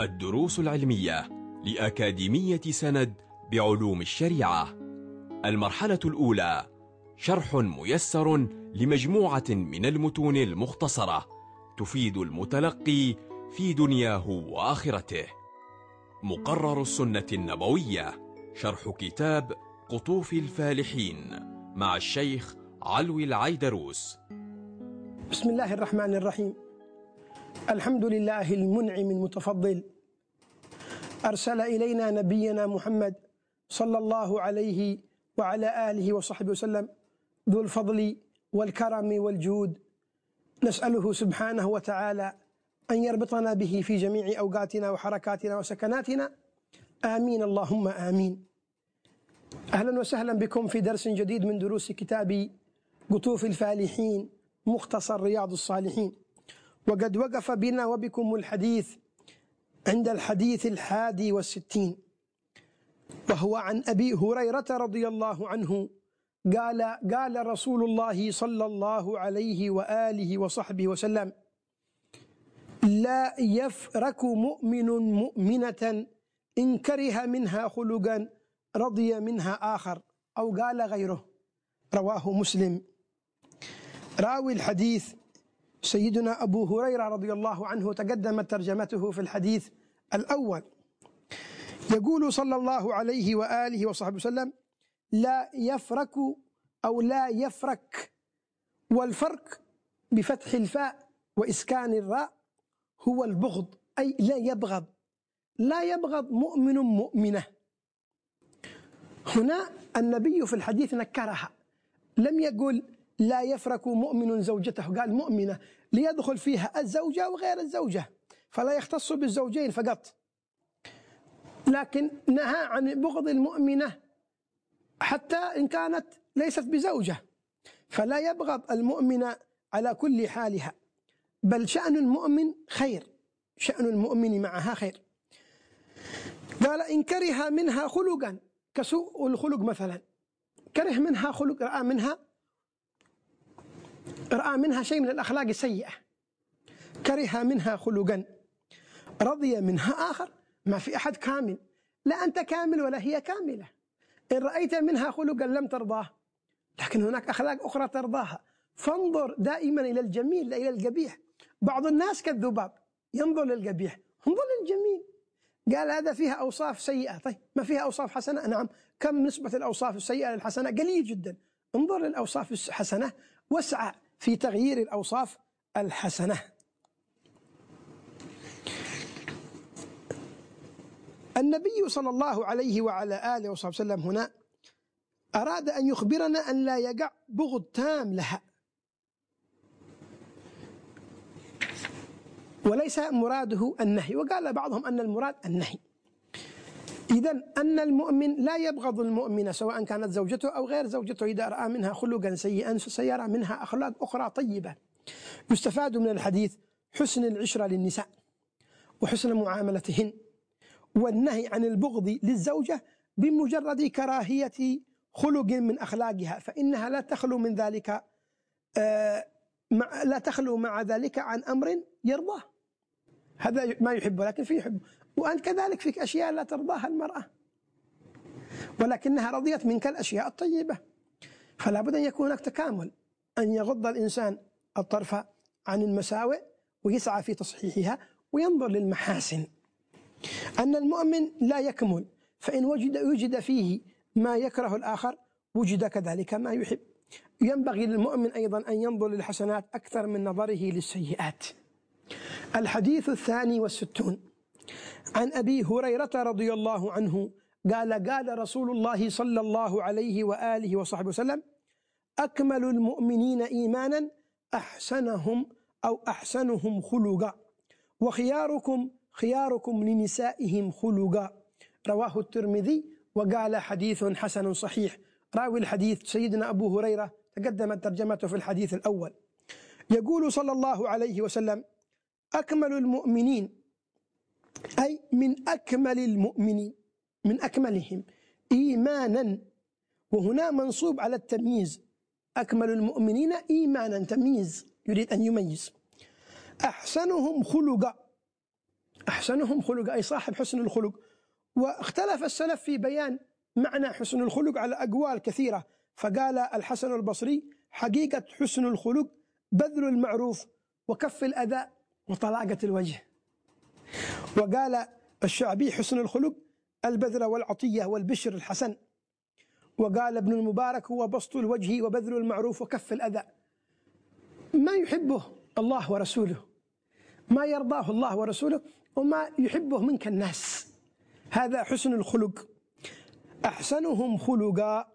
الدروس العلمية لأكاديمية سند بعلوم الشريعة. المرحلة الأولى شرح ميسر لمجموعة من المتون المختصرة تفيد المتلقي في دنياه وآخرته. مقرر السنة النبوية شرح كتاب قطوف الفالحين مع الشيخ علوي العيدروس. بسم الله الرحمن الرحيم. الحمد لله المنعم المتفضل. أرسل إلينا نبينا محمد صلى الله عليه وعلى آله وصحبه وسلم ذو الفضل والكرم والجود. نسأله سبحانه وتعالى أن يربطنا به في جميع أوقاتنا وحركاتنا وسكناتنا. آمين اللهم آمين. أهلا وسهلا بكم في درس جديد من دروس كتاب قطوف الفالحين مختصر رياض الصالحين. وقد وقف بنا وبكم الحديث عند الحديث الحادي والستين وهو عن أبي هريرة رضي الله عنه قال قال رسول الله صلى الله عليه وآله وصحبه وسلم لا يفرك مؤمن مؤمنة إن كره منها خلقا رضي منها آخر أو قال غيره رواه مسلم. راوي الحديث سيدنا أبو هريرة رضي الله عنه تقدمت ترجمته في الحديث الأول. يقول صلى الله عليه وآله وصحبه وسلم لا يفرك أو لا يفرك والفرق بفتح الفاء وإسكان الراء هو البغض أي لا يبغض. لا يبغض مؤمن مؤمنة. هنا النبي في الحديث نكرها. لم يقل لا يفرك مؤمن زوجته. قال مؤمنة ليدخل فيها الزوجة وغير الزوجة فلا يختص بالزوجين فقط. لكن نهى عن بغض المؤمنة حتى إن كانت ليست بزوجة. فلا يبغض المؤمن على كل حالها بل شأن المؤمن خير شأن المؤمن معها خير. قال إن كره منها خلقا كسوء الخلق مثلا كره منها خلق رأى منها رأى منها شيء من الأخلاق السيئة كره منها خلقا. رضي منها آخر ما في أحد كامل. لا أنت كامل ولا هي كاملة. إن رأيت منها خلقا لم ترضاه لكن هناك أخلاق أخرى ترضاها. فانظر دائما إلى الجميل لا إلى القبيح. بعض الناس كالذباب ينظر للقبيح. انظر للجميل. قال هذا فيها أوصاف سيئة. طيب ما فيها أوصاف حسنة؟ نعم. كم نسبة الأوصاف السيئة للحسنة؟ قليل جدا. انظر للأوصاف الحسنة واسعى. في تغيير الأوصاف الحسنة. النبي صلى الله عليه وعلى آله وصحبه وسلم هنا أراد أن يخبرنا أن لا يقع بغض تام لها. وليس مراده النهي. وقال بعضهم أن المراد النهي. إذا أن المؤمن لا يبغض المؤمنة سواء كانت زوجته أو غير زوجته إذا رأى منها خلقا سيئا سيرى منها أخلاق أخرى طيبة. يستفاد من الحديث حسن العشرة للنساء وحسن معاملتهن والنهي عن البغض للزوجة بمجرد كراهية خلق من أخلاقها فإنها لا تخلو من ذلك لا تخلو مع ذلك عن أمر يرضاه. هذا ما يحبه لكن في يحبه وأنت كذلك فيك أشياء لا ترضاها المرأة. ولكنها رضيت منك الأشياء الطيبة. فلا بد أن يكون هناك تكامل. أن يغض الإنسان الطرف عن المساوئ ويسعى في تصحيحها وينظر للمحاسن. أن المؤمن لا يكمل فإن وجد يوجد فيه ما يكره الآخر وجد كذلك ما يحب. ينبغي للمؤمن أيضا أن ينظر للحسنات أكثر من نظره للسيئات. الحديث الثاني والستون. عن أبي هريرة رضي الله عنه قال قال رسول الله صلى الله عليه وآله وصحبه وسلم أكمل المؤمنين إيمانا أحسنهم أو أحسنهم خلقا وخياركم خياركم لنسائهم خلقا. رواه الترمذي وقال حديث حسن صحيح. راوي الحديث سيدنا أبو هريرة تقدمت ترجمته في الحديث الأول. يقول صلى الله عليه وسلم أكمل المؤمنين أي من أكمل المؤمنين من أكملهم إيمانا. وهنا منصوب على التمييز. أكمل المؤمنين إيمانا تمييز يريد أن يميز. أحسنهم خلقا أحسنهم خلق أي صاحب حسن الخلق. واختلف السلف في بيان معنى حسن الخلق على أقوال كثيرة. فقال الحسن البصري حقيقة حسن الخلق بذل المعروف وكف الأذى. وطلاقة الوجه. وقال الشعبي حسن الخلق البذل والعطية والبشر الحسن. وقال ابن المبارك هو بسط الوجه وبذل المعروف وكف الأذى. ما يحبه الله ورسوله ما يرضاه الله ورسوله وما يحبه منك الناس. هذا حسن الخلق. أحسنهم خلقا.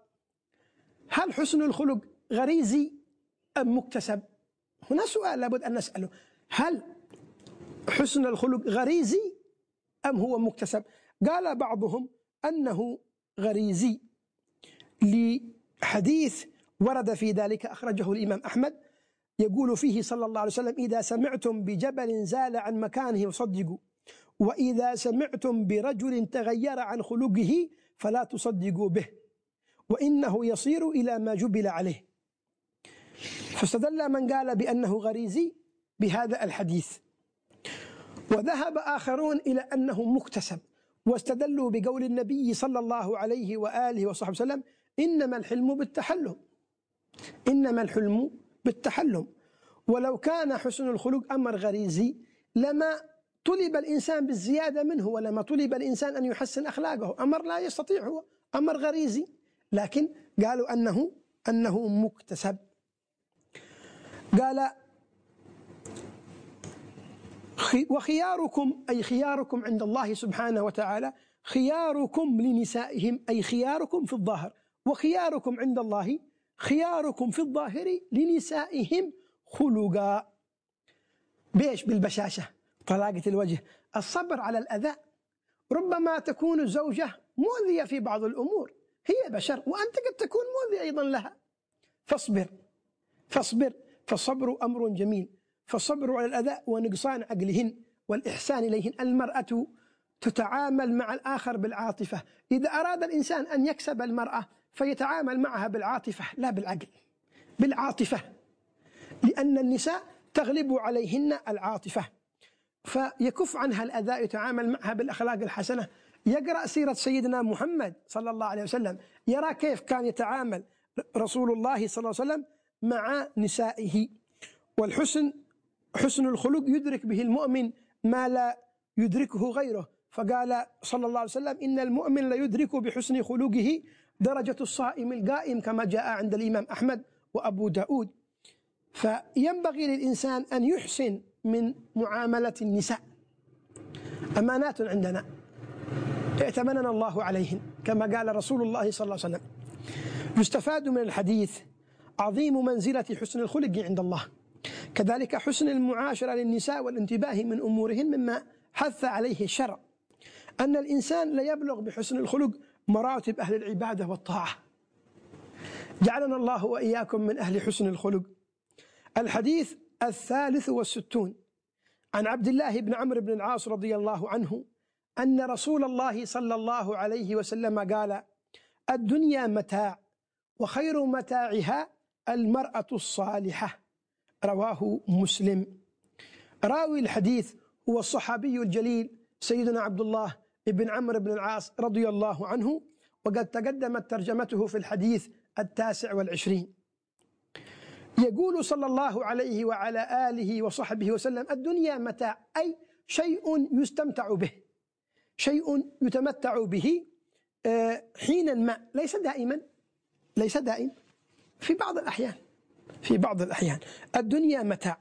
هل حسن الخلق غريزي أم مكتسب؟ هنا سؤال لابد أن نسأله. هل حسن الخلق غريزي أم هو مكتسب؟ قال بعضهم أنه غريزي لحديث ورد في ذلك أخرجه الإمام أحمد. يقول فيه صلى الله عليه وسلم إذا سمعتم بجبل زال عن مكانه فصدقوا وإذا سمعتم برجل تغير عن خلقه فلا تصدقوا به وإنه يصير إلى ما جبل عليه. فاستدل من قال بأنه غريزي بهذا الحديث. وذهب آخرون إلى أنه مكتسب واستدلوا بقول النبي صلى الله عليه وآله وصحبه وسلم إنما الحلم بالتحلم. إنما الحلم بالتحلم. ولو كان حسن الخلق أمر غريزي لما طلب الإنسان بالزيادة منه ولما طلب الإنسان أن يحسن أخلاقه أمر لا يستطيع هو أمر غريزي. لكن قالوا أنه أنه مكتسب. قال وخياركم أي خياركم عند الله سبحانه وتعالى خياركم لنسائهم أي خياركم في الظاهر. وخياركم عند الله خياركم في الظاهر لنسائهم خلقا. بيش بالبشاشة طلاقة الوجه الصبر على الأذى. ربما تكون الزوجة مؤذية في بعض الأمور هي بشر وأنت قد تكون مؤذي أيضا لها. فاصبر فاصبر فالصبر أمر جميل. فالصبر على الأذى ونقصان عقلهن والإحسان إليهن. المرأة تتعامل مع الآخر بالعاطفة. إذا أراد الإنسان أن يكسب المرأة فيتعامل معها بالعاطفة لا بالعقل بالعاطفة لأن النساء تغلب عليهن العاطفة. فيكف عنها الأذى يتعامل معها بالأخلاق الحسنة. يقرأ سيرة سيدنا محمد صلى الله عليه وسلم. يرى كيف كان يتعامل رسول الله صلى الله عليه وسلم مع نسائه. والحسن حسن الخلق يدرك به المؤمن ما لا يدركه غيره. فقال صلى الله عليه وسلم إن المؤمن ليدرك بحسن خلقه درجة الصائم القائم كما جاء عند الإمام أحمد وأبو داود. فينبغي للإنسان أن يحسن من معاملة النساء. أمانات عندنا. ائتمننا الله عليهن. كما قال رسول الله صلى الله عليه وسلم. يستفاد من الحديث عظيم منزلة حسن الخلق عند الله. كذلك حسن المعاشرة للنساء والانتباه من أمورهن مما حث عليه الشرع. أن الإنسان لا يبلغ بحسن الخلق مراتب أهل العبادة والطاعة. جعلنا الله وإياكم من أهل حسن الخلق. الحديث الثالث والستون. عن عبد الله بن عمرو بن العاص رضي الله عنه أن رسول الله صلى الله عليه وسلم قال الدنيا متاع وخير متاعها المرأة الصالحة. رواه مسلم. راوي الحديث هو الصحابي الجليل سيدنا عبد الله بن عمرو بن العاص رضي الله عنه وقد تقدمت ترجمته في الحديث التاسع والعشرين. يقول صلى الله عليه وعلى آله وصحبه وسلم الدنيا متاع أي شيء يستمتع به شيء يتمتع به آه، حينا ما ليس دائما ليس دائم في بعض الأحيان. في بعض الأحيان. الدنيا متاع.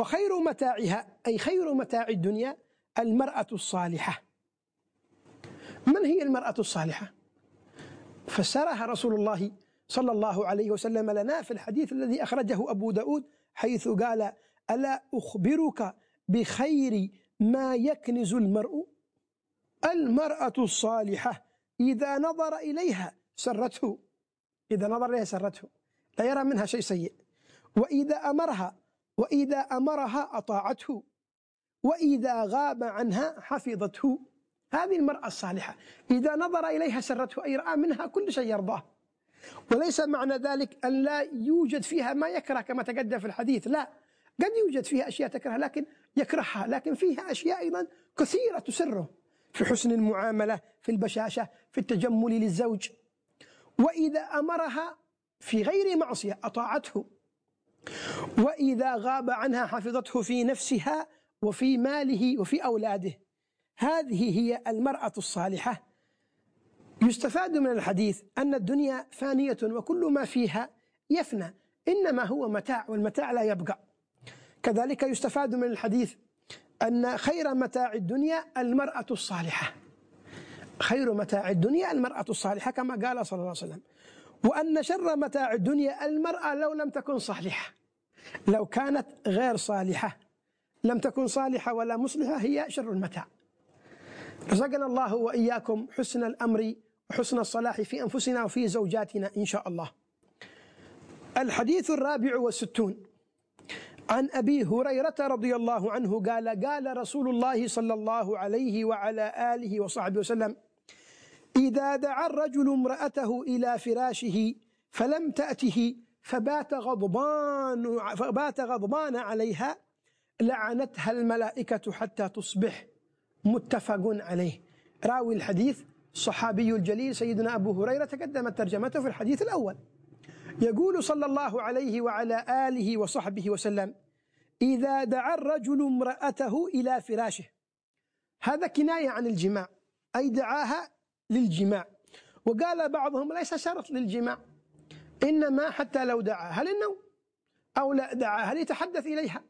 وخير متاعها أي خير متاع الدنيا المرأة الصالحة. من هي المرأة الصالحة؟ فسرها رسول الله صلى الله عليه وسلم لنا في الحديث الذي أخرجه أبو داود حيث قال ألا أخبرك بخير ما يكنز المرء؟ المرأة الصالحة إذا نظر إليها سرته. إذا نظر إليها سرته. لا يرى منها شيء سيء. وإذا أمرها وإذا أمرها أطاعته. وإذا غاب عنها حفظته. هذه المرأة الصالحة. إذا نظر إليها سرته أي رأى منها كل شيء يرضاه. وليس معنى ذلك أن لا يوجد فيها ما يكره كما تقدم في الحديث. لا. قد يوجد فيها أشياء تكرهها لكن يكرهها. لكن فيها أشياء أيضا كثيرة تسره. في حسن المعاملة في البشاشة في التجمل للزوج. وإذا أمرها في غير معصية أطاعته. وإذا غاب عنها حفظته في نفسها وفي ماله وفي أولاده. هذه هي المرأة الصالحة. يستفاد من الحديث أن الدنيا فانية وكل ما فيها يفنى إنما هو متاع والمتاع لا يبقى. كذلك يستفاد من الحديث أن خير متاع الدنيا المرأة الصالحة. خير متاع الدنيا المرأة الصالحة كما قال صلى الله عليه وسلم. وأن شر متاع الدنيا المرأة لو لم تكن صالحة. لو كانت غير صالحة لم تكن صالحة ولا مصلحة هي شر المتاع. رزقنا الله وإياكم حسن الأمر وحسن الصلاح في أنفسنا وفي زوجاتنا إن شاء الله. الحديث الرابع والستون. عن أبي هريرة رضي الله عنه قال قال رسول الله صلى الله عليه وعلى آله وصحبه وسلم إذا دعا الرجل امرأته إلى فراشه فلم تأته فبات غضبان فبات غضبان عليها لعنتها الملائكة حتى تصبح متفق عليه. راوي الحديث الصحابي الجليل سيدنا أبو هريرة تقدمت ترجمته في الحديث الأول. يقول صلى الله عليه وعلى آله وصحبه وسلم إذا دعا الرجل امرأته إلى فراشه. هذا كناية عن الجماع. أي دعاها للجماع. وقال بعضهم ليس شرط للجماع إنما حتى لو دعاها للنوم أو لا دعاها ليتحدث إليها؟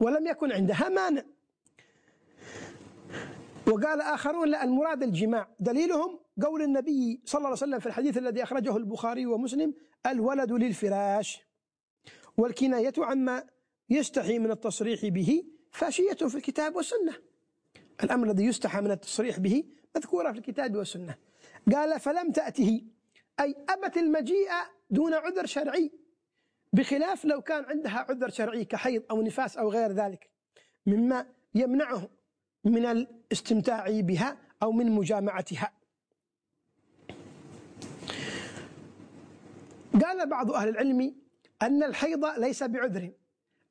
ولم يكن عندها مانع. وقال آخرون لا المراد الجماع. دليلهم قول النبي صلى الله عليه وسلم في الحديث الذي أخرجه البخاري ومسلم الولد للفراش. والكناية عما يستحي من التصريح به فاشية في الكتاب والسنة. الأمر الذي يستحى من التصريح به مذكورة في الكتاب والسنة. قال فلم تأته. أي أبت المجيء دون عذر شرعي. بخلاف لو كان عندها عذر شرعي كحيض أو نفاس أو غير ذلك مما يمنعه من الاستمتاع بها أو من مجامعتها. قال بعض أهل العلم أن الحيض ليس بعذر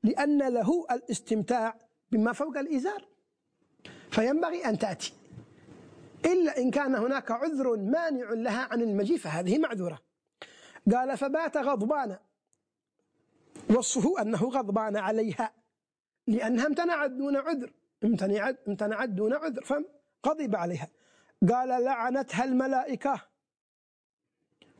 لأن له الاستمتاع بما فوق الإزار. فينبغي أن تأتي. إلا إن كان هناك عذر مانع لها عن المجيء فهذه معذورة. قال فبات غضبان. وصفه أنه غضبان عليها لأنها امتنعت دون عذر امتنعت, امتنعت دون عذر فغضب عليها. قال لعنتها الملائكة.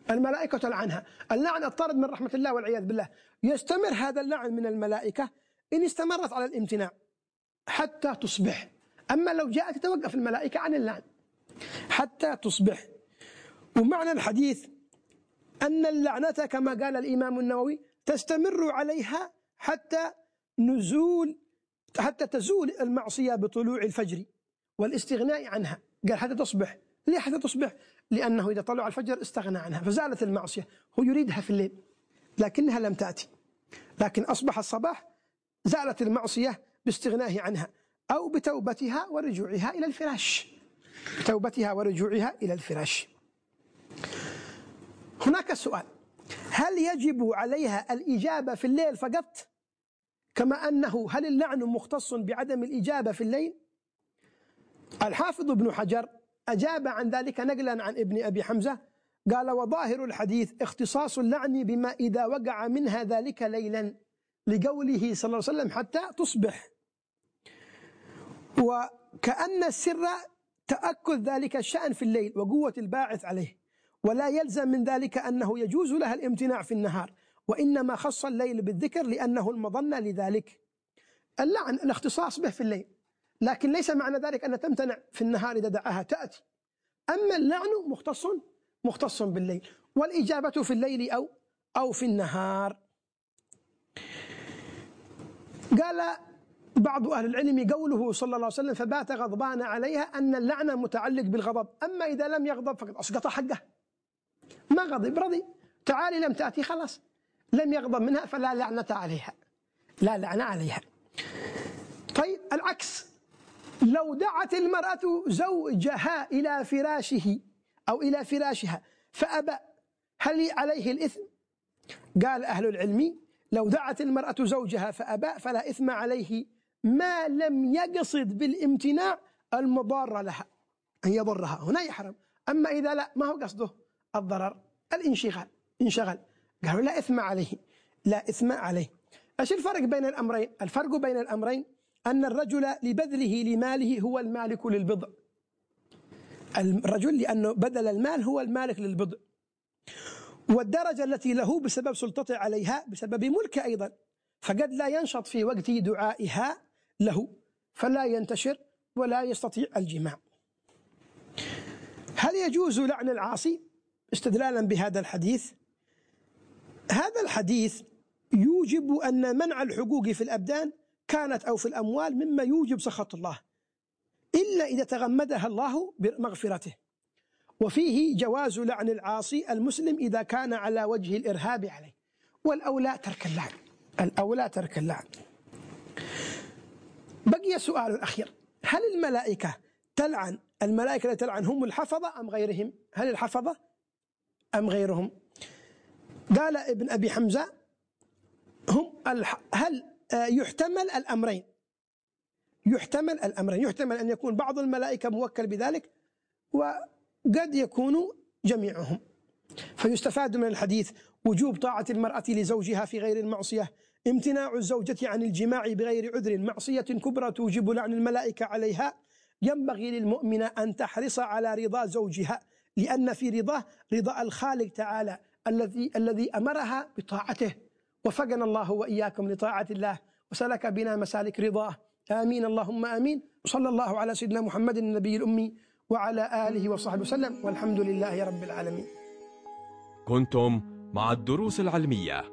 الملائكة تلعنها. اللعن الطرد من رحمة الله والعياذ بالله. يستمر هذا اللعن من الملائكة إن استمرت على الامتناع حتى تصبح. أما لو جاءت تتوقف الملائكة عن اللعن. حتى تصبح. ومعنى الحديث أن اللعنة كما قال الإمام النووي تستمر عليها حتى نزول حتى تزول المعصية بطلوع الفجر والاستغناء عنها. قال حتى تصبح. ليه حتى تصبح؟ لأنه إذا طلع الفجر استغنى عنها فزالت المعصية. هو يريدها في الليل لكنها لم تأتي. لكن أصبح الصباح زالت المعصية باستغنائه عنها أو بتوبتها ورجوعها إلى الفراش. بتوبتها ورجوعها إلى الفراش. هناك سؤال. هل يجب عليها الإجابة في الليل فقط؟ كما أنه هل اللعن مختص بعدم الإجابة في الليل؟ الحافظ ابن حجر أجاب عن ذلك نقلا عن ابن أبي حمزة. قال وظاهر الحديث اختصاص اللعن بما إذا وقع منها ذلك ليلا لقوله صلى الله عليه وسلم حتى تصبح. وكأن السر تأكد ذلك الشأن في الليل وقوة الباعث عليه ولا يلزم من ذلك أنه يجوز لها الامتناع في النهار وإنما خص الليل بالذكر لأنه المظنة لذلك. اللعن الاختصاص به في الليل لكن ليس معنى ذلك أن تمتنع في النهار إذا دعاها تأتي. أما اللعن مختص مختص بالليل. والإجابة في الليل أو أو في النهار. قال بعض أهل العلم قوله صلى الله عليه وسلم فبات غضبان عليها أن اللعن متعلق بالغضب. أما إذا لم يغضب فقد أسقط حقه. ما غضب رضي. تعالي لم تأتي خلاص. لم يغضب منها فلا لعنة عليها. لا لعنة عليها. طيب العكس. لو دعت المرأة زوجها إلى فراشه أو إلى فراشها فأبى هل عليه الإثم؟ قال أهل العلم لو دعت المرأة زوجها فأبى فلا إثم عليه. ما لم يقصد بالامتناع المضار لها أن يضرها. هنا يحرم. أما إذا لا ما هو قصده؟ الضرر. الانشغال. انشغل قالوا لا إثم عليه. لا إثم عليه. إيش الفرق بين الأمرين؟ الفرق بين الأمرين أن الرجل لبذله لماله هو المالك للبضع. الرجل لأنه بدل المال هو المالك للبضع. والدرجة التي له بسبب سلطته عليها بسبب ملكه أيضا. فقد لا ينشط في وقت دعائها له فلا ينتشر ولا يستطيع الجماع. هل يجوز لعن العاصي استدلالا بهذا الحديث؟ هذا الحديث يوجب أن منع الحقوق في الأبدان كانت أو في الأموال مما يوجب سخط الله إلا إذا تغمدها الله بمغفرته. وفيه جواز لعن العاصي المسلم إذا كان على وجه الإرهاب عليه والأولى ترك اللعن الأولى ترك اللعن. بقي سؤال الأخير. هل الملائكة تلعن الملائكة التي تلعن هم الحفظة أم غيرهم؟ هل الحفظة أم غيرهم؟ قال ابن أبي حمزة هم هل يحتمل الأمرين. يحتمل الأمرين. يحتمل أن يكون بعض الملائكة موكل بذلك وقد يكون جميعهم. فيستفاد من الحديث وجوب طاعة المرأة لزوجها في غير المعصية امتناع الزوجة عن الجماع بغير عذر. معصية كبرى توجب لعن الملائكة عليها. ينبغي للمؤمنة أن تحرص على رضا زوجها لأن في رضاه رضا الخالق تعالى الذي الذي أمرها بطاعته. وفقنا الله وإياكم لطاعة الله وسلك بنا مسالك رضاه. آمين. اللهم آمين. وصلى الله على سيدنا محمد النبي الأمي وعلى آله وصحبه وسلم. والحمد لله رب العالمين. كنتم مع الدروس العلمية.